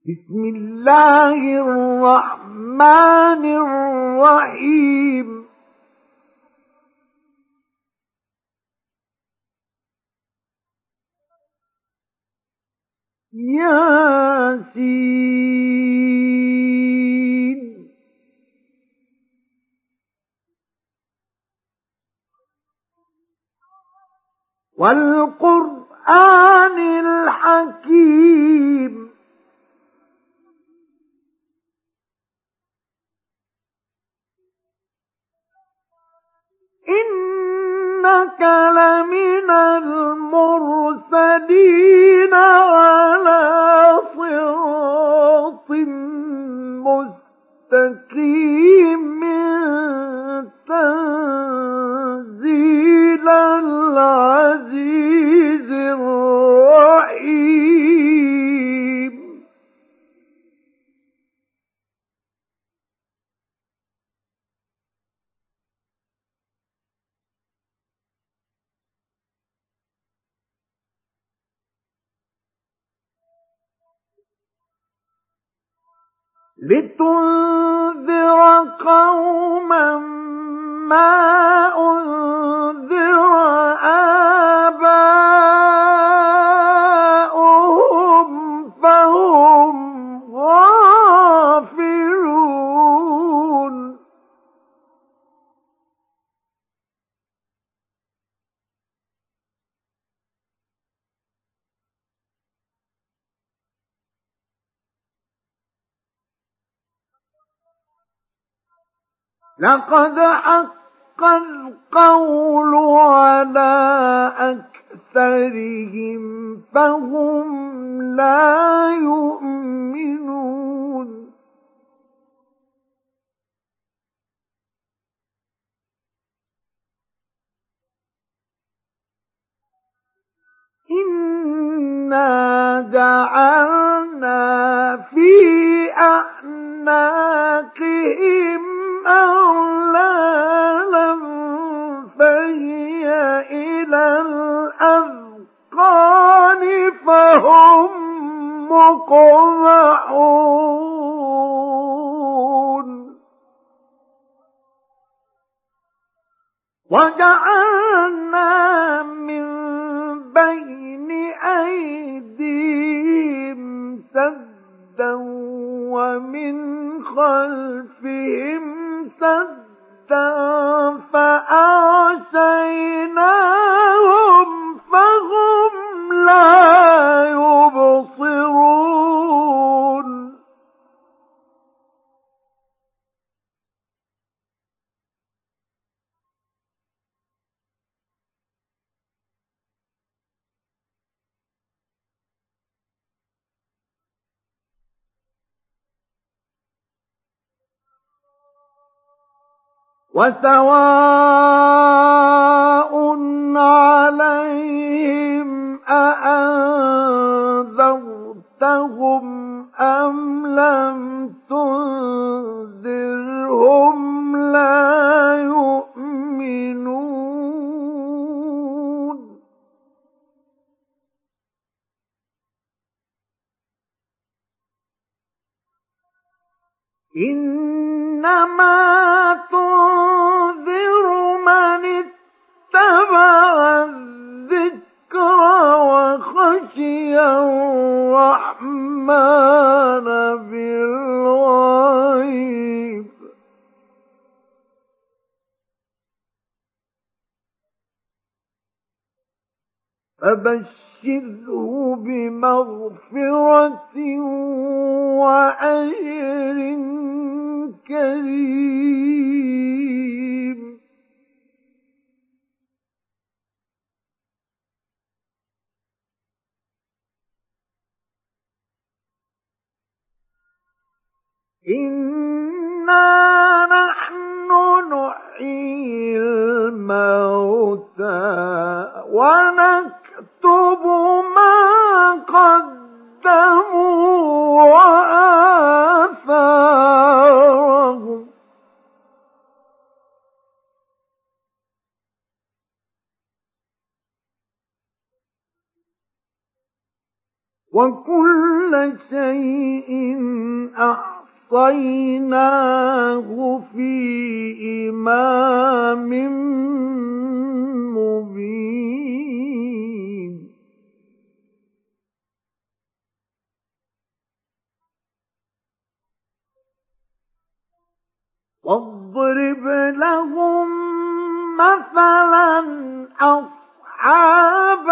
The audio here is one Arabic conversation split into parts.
بسم الله الرحمن الرحيم. ياسين. والقرآن الحكيم. إنك لمن المرسلين على صراط مستقيم تنزيل العزيز الرحيم لتنذر قوما ما لقد حق القول على أكثرهم فهم لا يؤمنون. إنا جعلنا في أعناقهم أغلالا فهي إلى الأذقان فهم مقمحون وجعلنا من بين أيديهم سدا ومن خلفهم سدا وسواء فبشره بمغفرة وأجر كريم. إنا نحن نحيي الموتى ونكتب ما قدموا وآثارهم. وكل كل شيء أحصيناه في إمام مبين. واضرب لهم مثلا أصحاب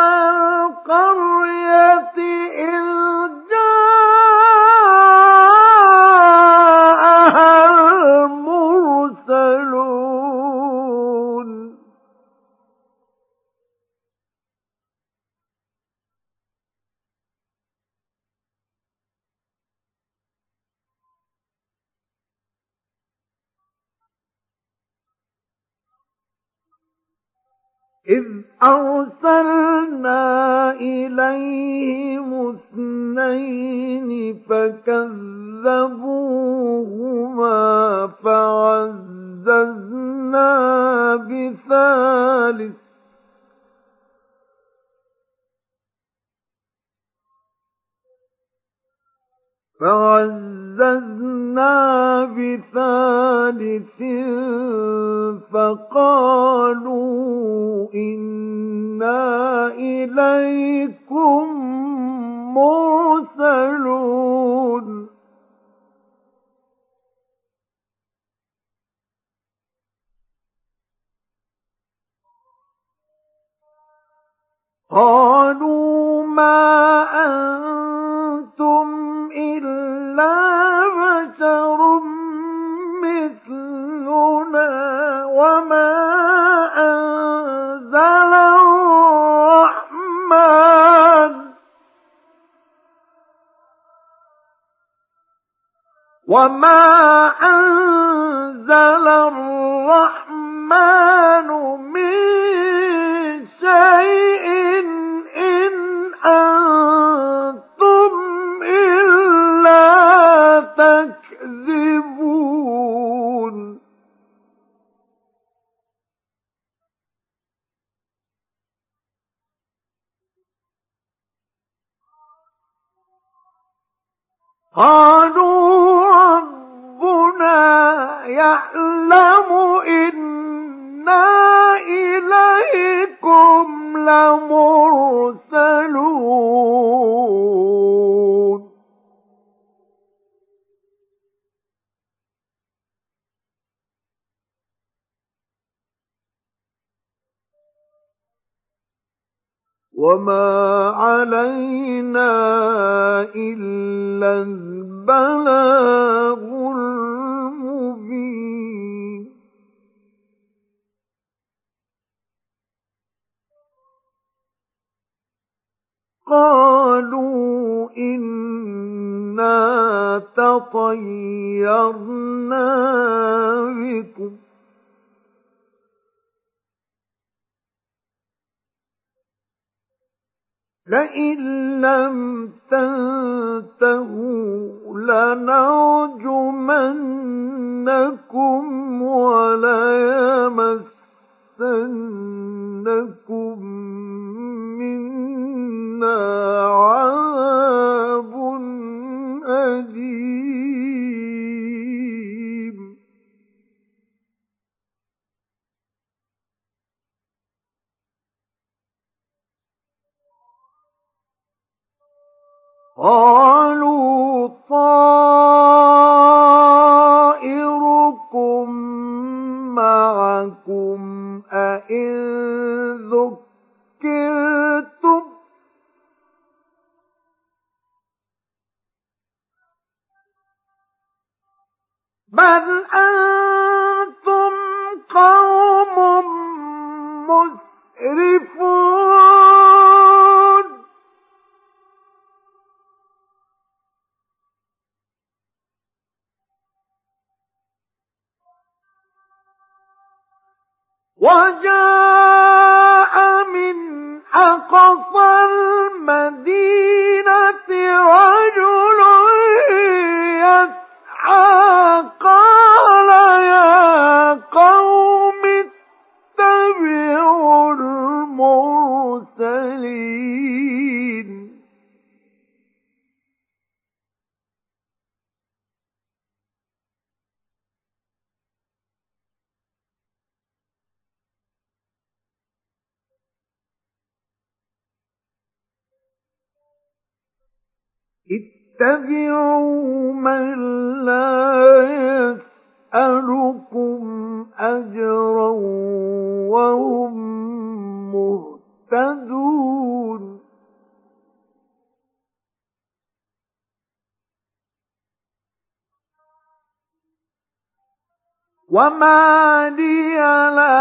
القرية إذ أرسلنا إليهم اثنين فكذبوهما فعززنا بثالث فعززنا بثالث فقالوا إنا إليكم مرسلون. قالوا ما وما أنزل وما علينا إلا البلاغ المبين قالوا إنا تطيرنا بكم لئن لم تنتهوا لنرجمنكم وليمسنكم منا عذاب أليم. قالوا طائركم معكم أئن ذكرتم بل أنتم قوم مسرفون وجاء من أقصى المدينة رجل وما لي لا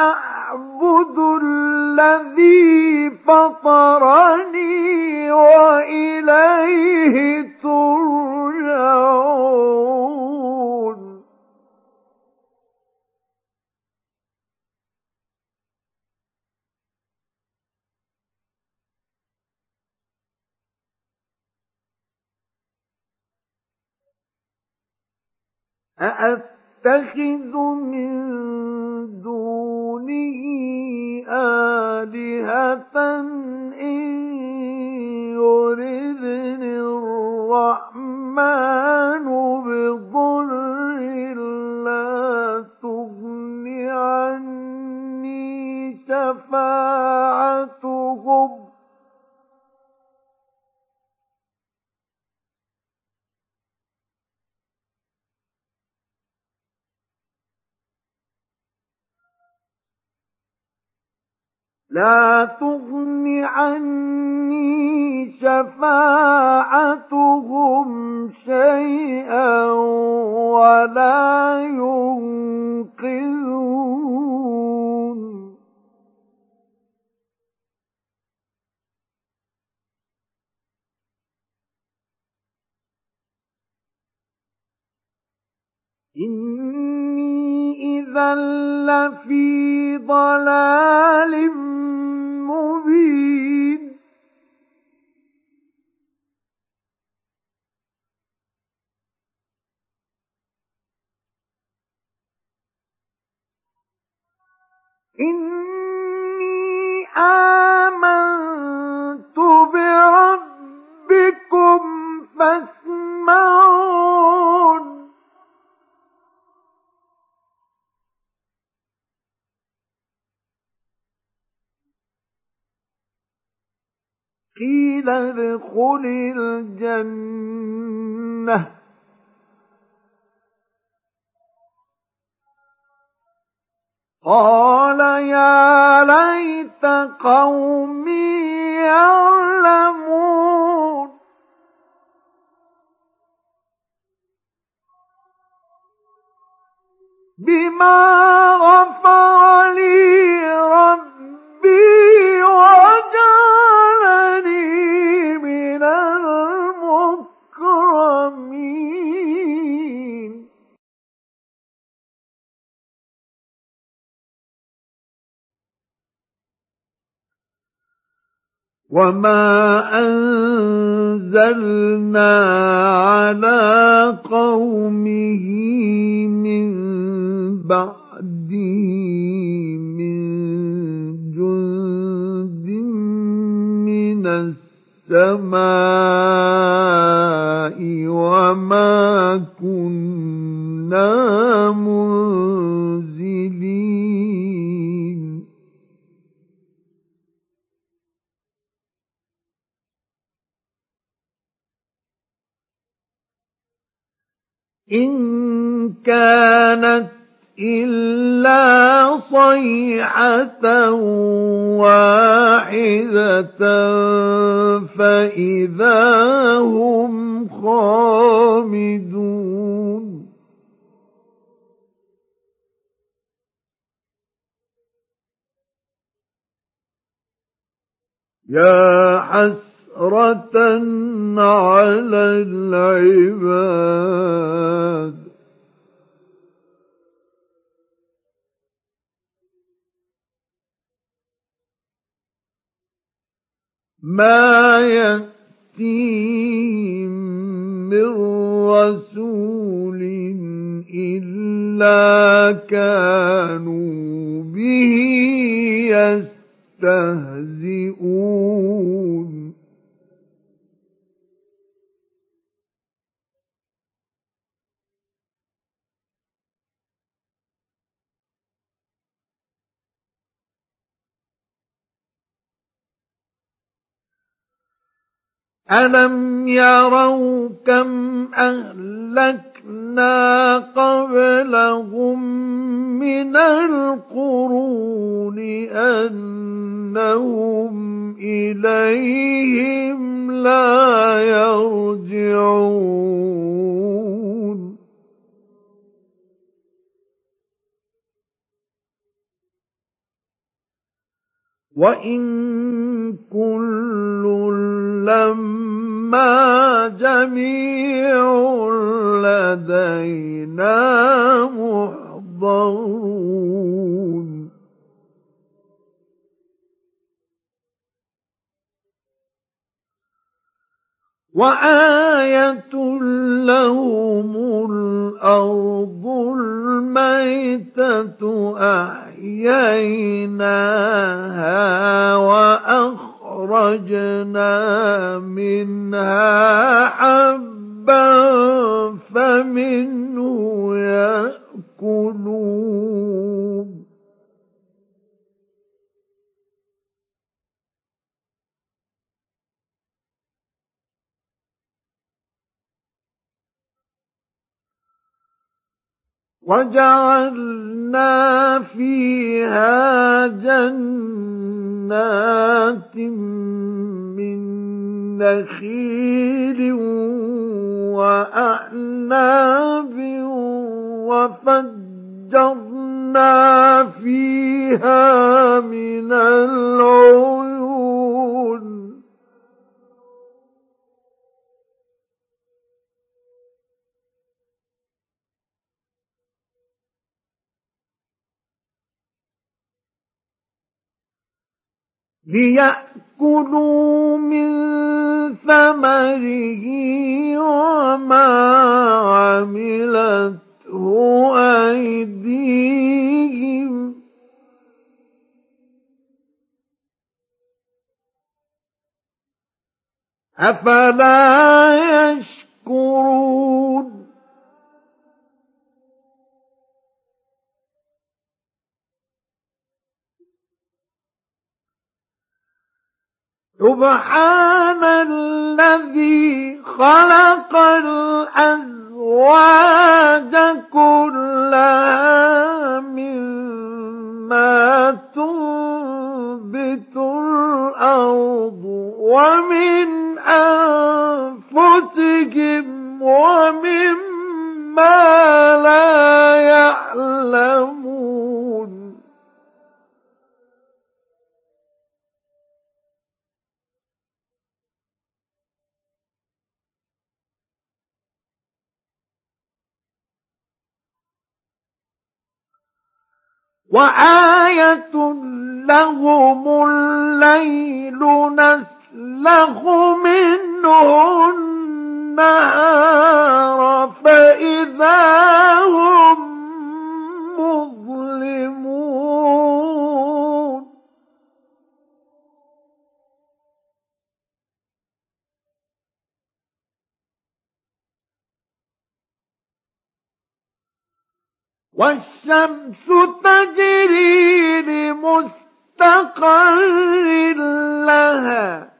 أعبد الذي فطرني وإليه ترجعون أأت أَتَّخِذُ مِن دُونِهِ آلِهَةً إِن يُرِدْنِ الرَّحْمَٰنُ بِضُرٍّ لَّا تُغْنِ عَنِّي شَفَاعَتُهُمْ لا تغن عني شفاعتهم شيئا ولا ينقذون. إني إذا لفي ضلال مبين إني آمنت بربكم فاسمعون. قيل ادخل الجنة. قال يا ليت قومي يعلمون. بما غفر لي وما أنزلنا على قومه من بعده من جند من السماء وما كنا منزلين إن كانت إلا صيحة واحدة فإذا هم خامدون. يا حسرة على العباد. ما يأتيهم من رسول إلا كانوا به يستهزئون. ألم يروا كم أهلكنا قبلهم من القرون أنهم إليهم لا يرجعون وإن كل لما جميع لدينا وآية لهم الأرض الميتة أحييناها وأخرجنا منها حبا فمنه يأكلون. وجعلنا فيها جنات من نخيل وأعناب وفجرنا فيها من العيون. ليأكلوا من ثمره وما عملته أيديهم. أفلا يشكرون؟ سبحان الذي خلق الأزواج كلها مما تنبت الأرض ومن أنفسهم ومما لا يعلمون وآية لهم الليل نسلخ منه النهار فإذا هم مظلمون. والشمس تجري لمستقر لها.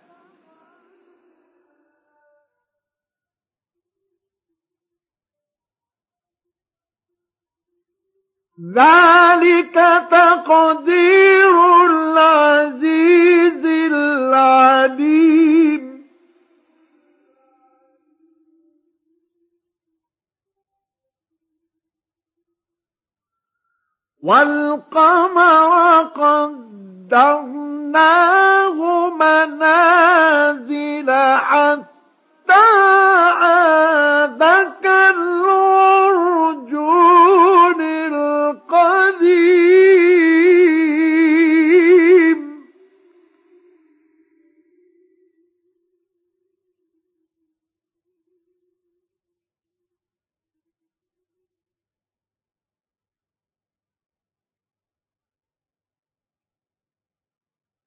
ذلك تقدير العزيز العليم. والقمر قدرناه منازل حتى عاد كالعرجون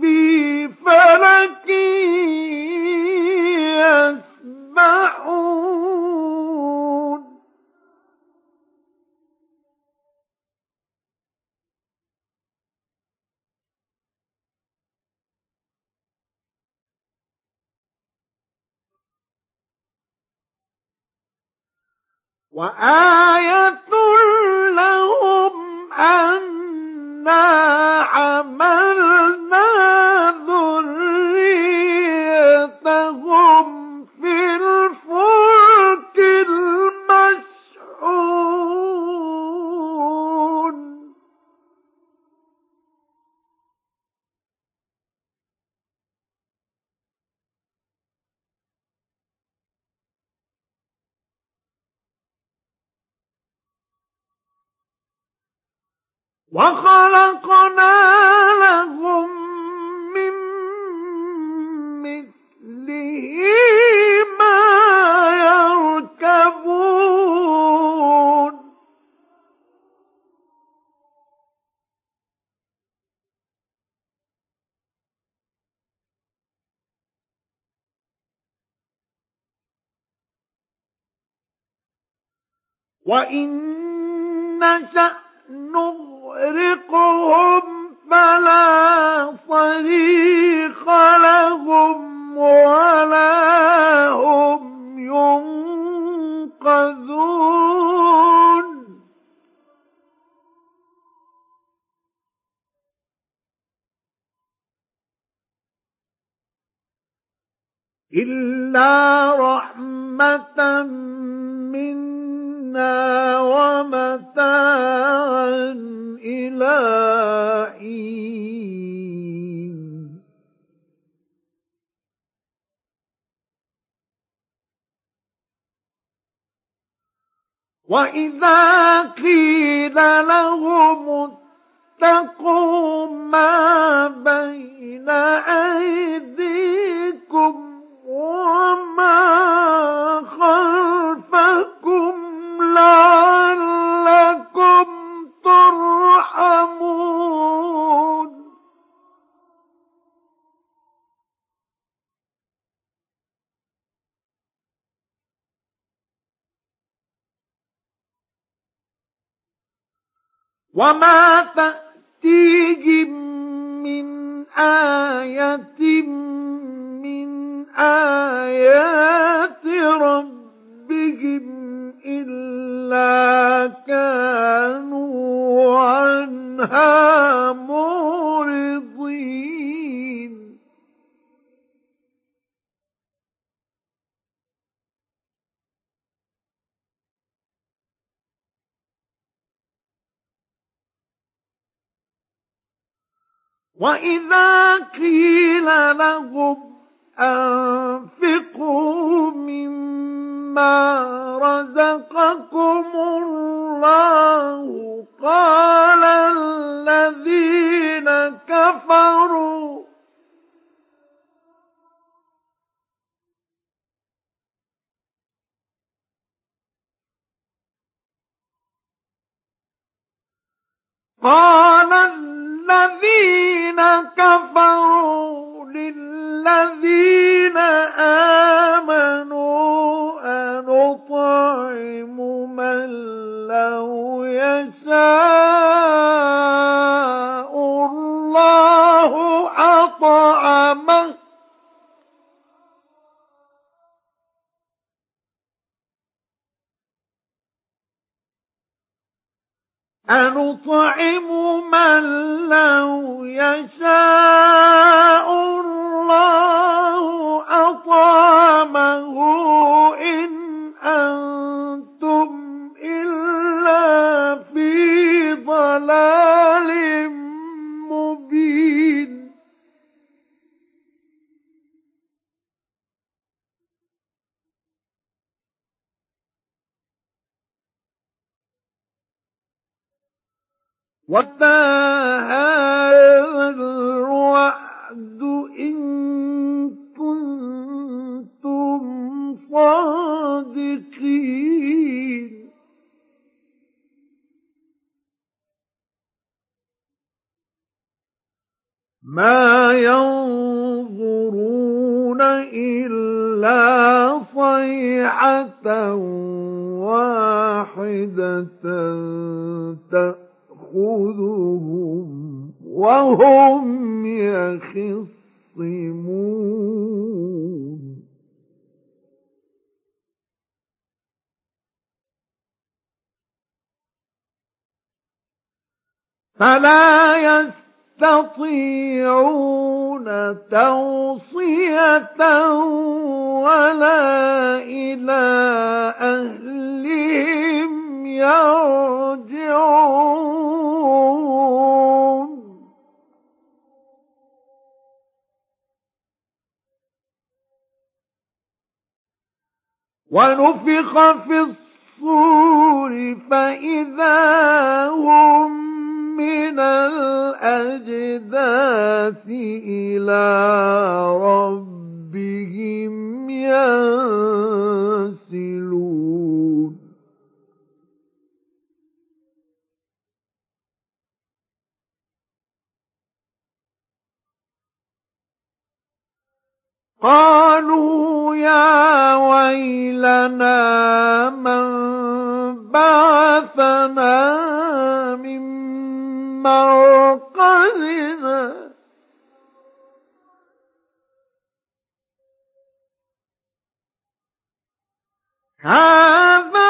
في فلك يسبحون. وآية لهم أن حملنا ذريتهم وخلقنا لهم من مثله ما يركبون. وإن نشأ نغرقهم فلا صريخ لهم ولا هم ينقذون. إلا رحمة منا ومتاعا وإذا قيل لهم اتقوا ما بين أيديكم وما خلفكم لعلكم وما تأتيهم من آية من آيات ربهم إلا كانوا عنها معرضين. وإذا قيل لهم أنفقوا مما رزقكم الله قال الذين كفروا قال الذين كفروا للذين آمنوا أنطعم من لو يشاء الله أطعمه أنطعم من لو يشاء الله أطعمه إن أنتم إلا في ضلال وما هذا الوعد إن كنتم صادقين ما ينظرون إلا صيحة واحدة تأخذهم وهم يخصمون. فلا يستطيعون يستطيعون توصية ولا إلى أهلهم يرجعون. ونفخ في الصور فإذا هم من الأجداث إلى ربهم ينسلون. قالوا يا ويلنا من بعثنا من مرقدنا؟ هذا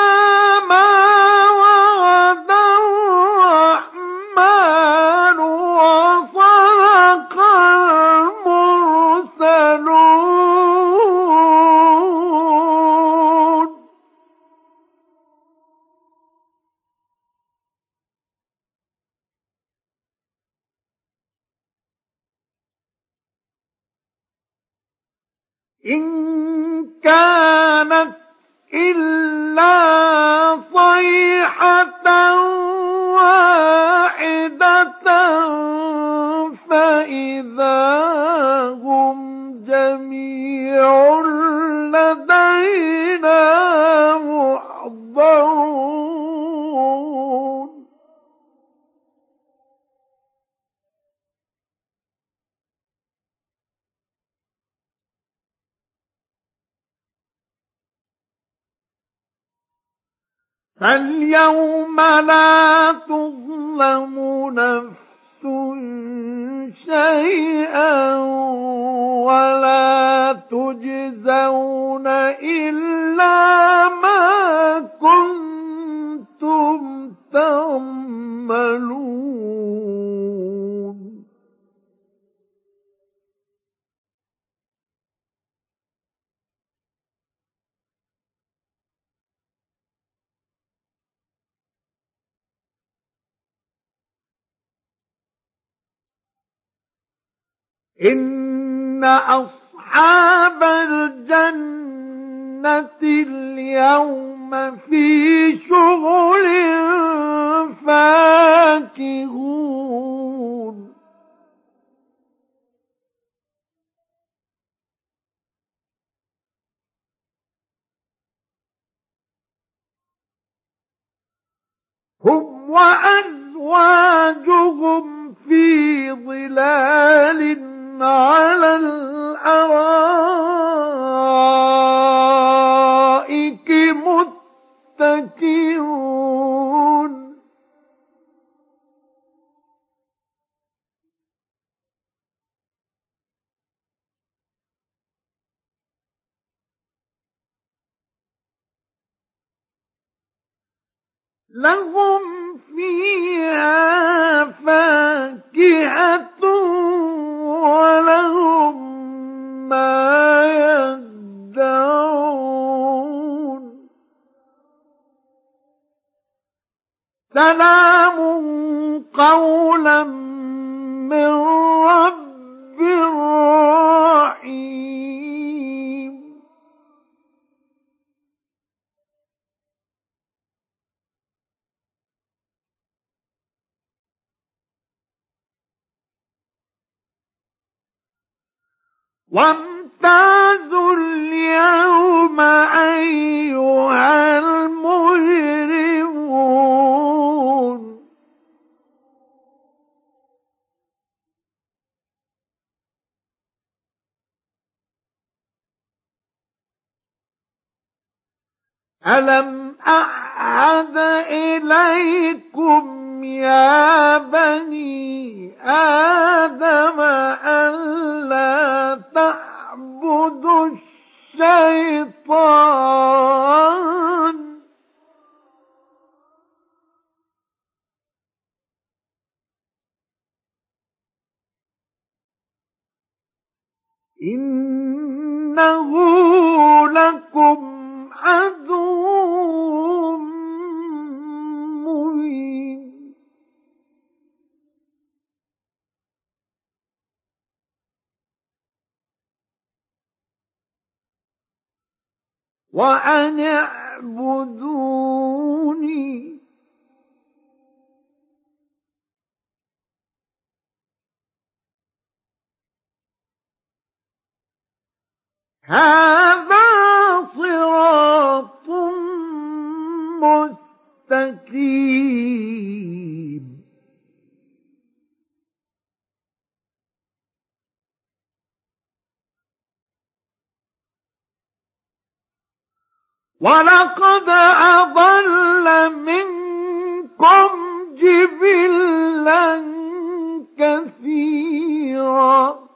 إن كانت إلا صيحة واحدة فاليوم لا تظلم نفس شيئا ولا تجزون إلا ما كنتم تعملون إن أصحاب الجنة اليوم في شغل فاكهون هم وأزواجهم في ظلال على الأرائك. لهم فيها فاكهة ولهم ما يدعون. سلام قولا من رب رحيم. وامتازوا اليوم أيها المجرمون. ألم أعلم أعهد إليكم يا بني آدم ألا تعبدوا الشيطان. إنه لكم عدو وأن اعبدوني. هذا صراط مستقيم. ولقد أضل منكم جبلا كثيرا.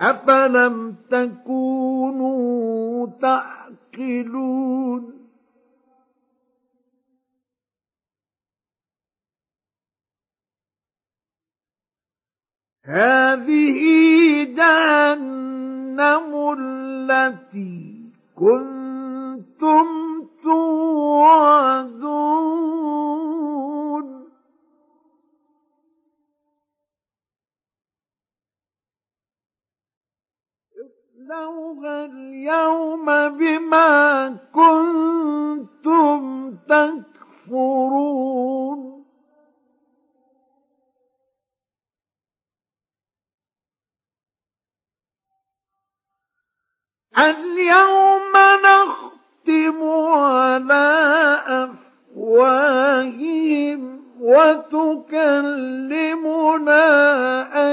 أفلم تكونوا تعقلون هذه جهنم التي كنتم توعدون. اصلوها اليوم بما كنتم تكفرون. اليوم نختم على أفواههم وتكلمنا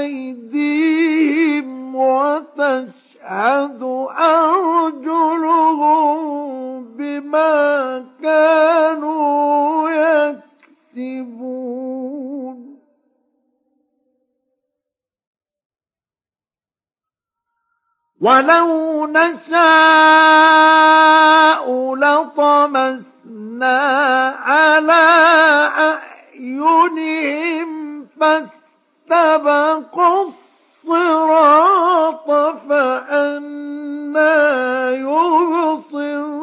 أيديهم وتشهد تشهد أرجلهم بما كانوا يكسبون. ولو نشاء لطمسنا على أعينهم فاستبقوا الصراط فأنا يبصرون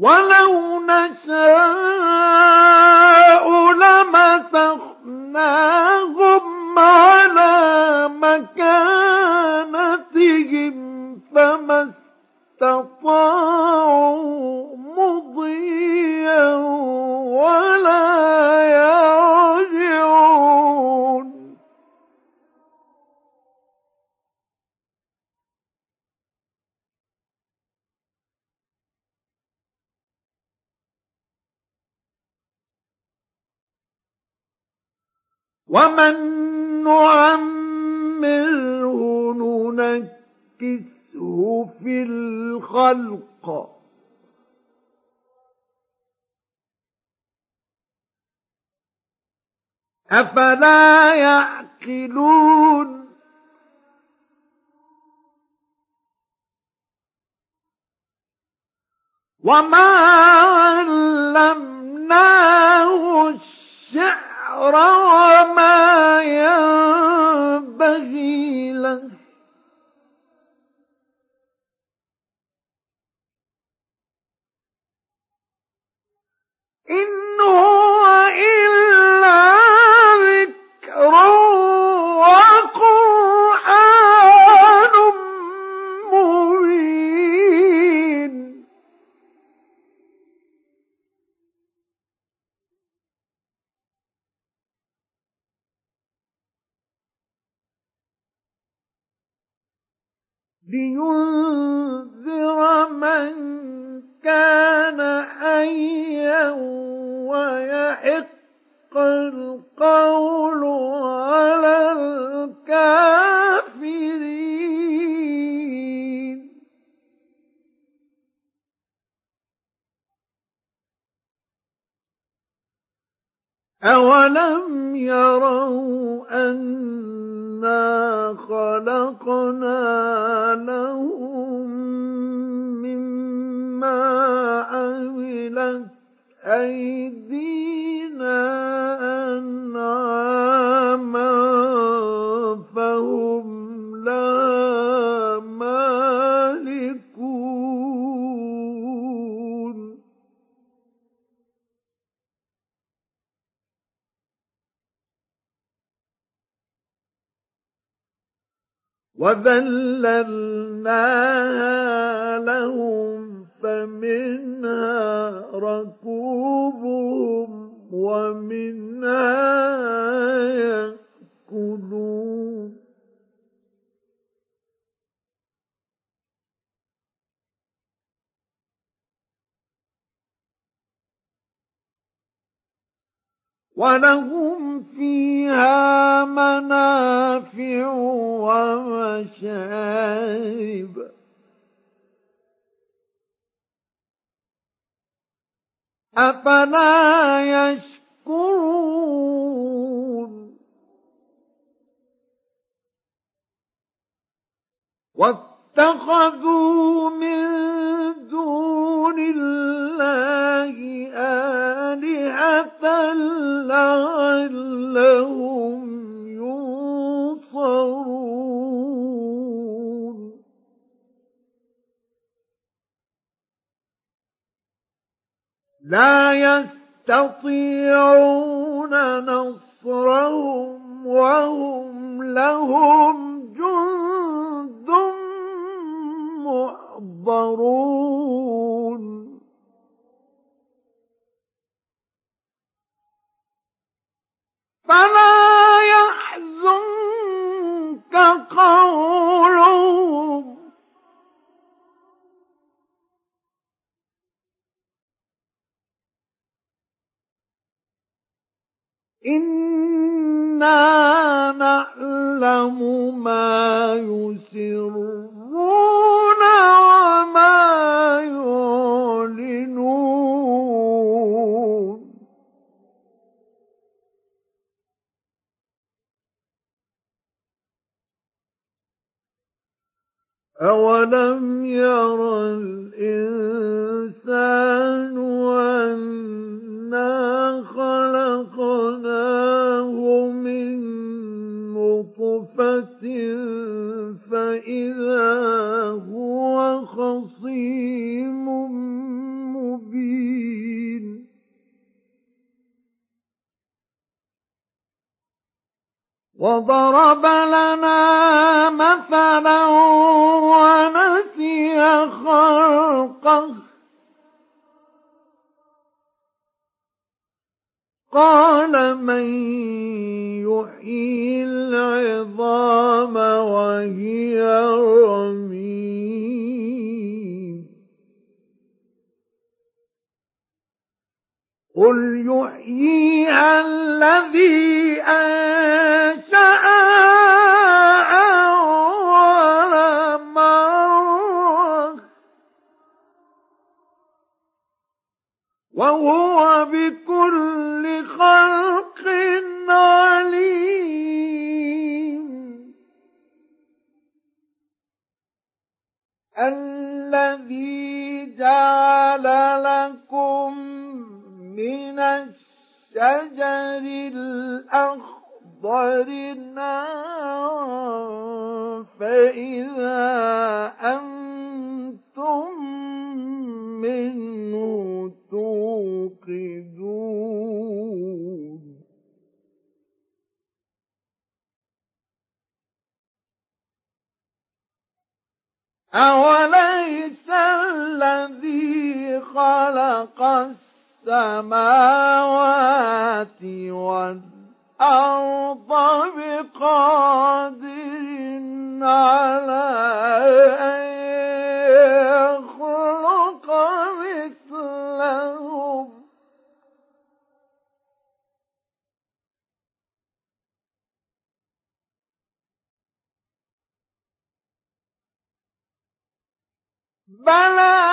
ولو نشاء لمسخناهم على مكانتهم فما استطاعوا ومن نعمره ننكسه في الخلق. أفلا يعقلون؟ وما علمناه الشعر وما ينبغي له. إن هو إلا ذكر لينذر من كان حيا ويحق القول على الكافرين. أولم يروا أنا خلقنا لهم مما عملت أيدينا أنعاما وذللناها لهم فمنها ركوبهم ومنها يأكلون. ولهم فيها منافع ومشارب. أفلا يشكرون؟ واتخذوا من دون الله آلهة لعلهم ينصرون. لا يستطيعون نصرهم وهم لهم جند محضرون فلا يحزنك قولهم إنا نعلم ما يسرون أولم ير الإنسان أنا خلقناه من نطفة فإذا هو خصيم مبين وضرب لنا مثلا ونسي خلقه. قال من يحيي العظام وهي رميم. قل يحييها الذي أنشأها أول مرة وهو بكل خلق عليم. الذي جعل لكم من الشجر الأخضر نارا فإذا أنتم منه توقدون. أوليس الذي خلق السماوات والأرض الأرض بقادر على أن يخلق مثلهم. بلى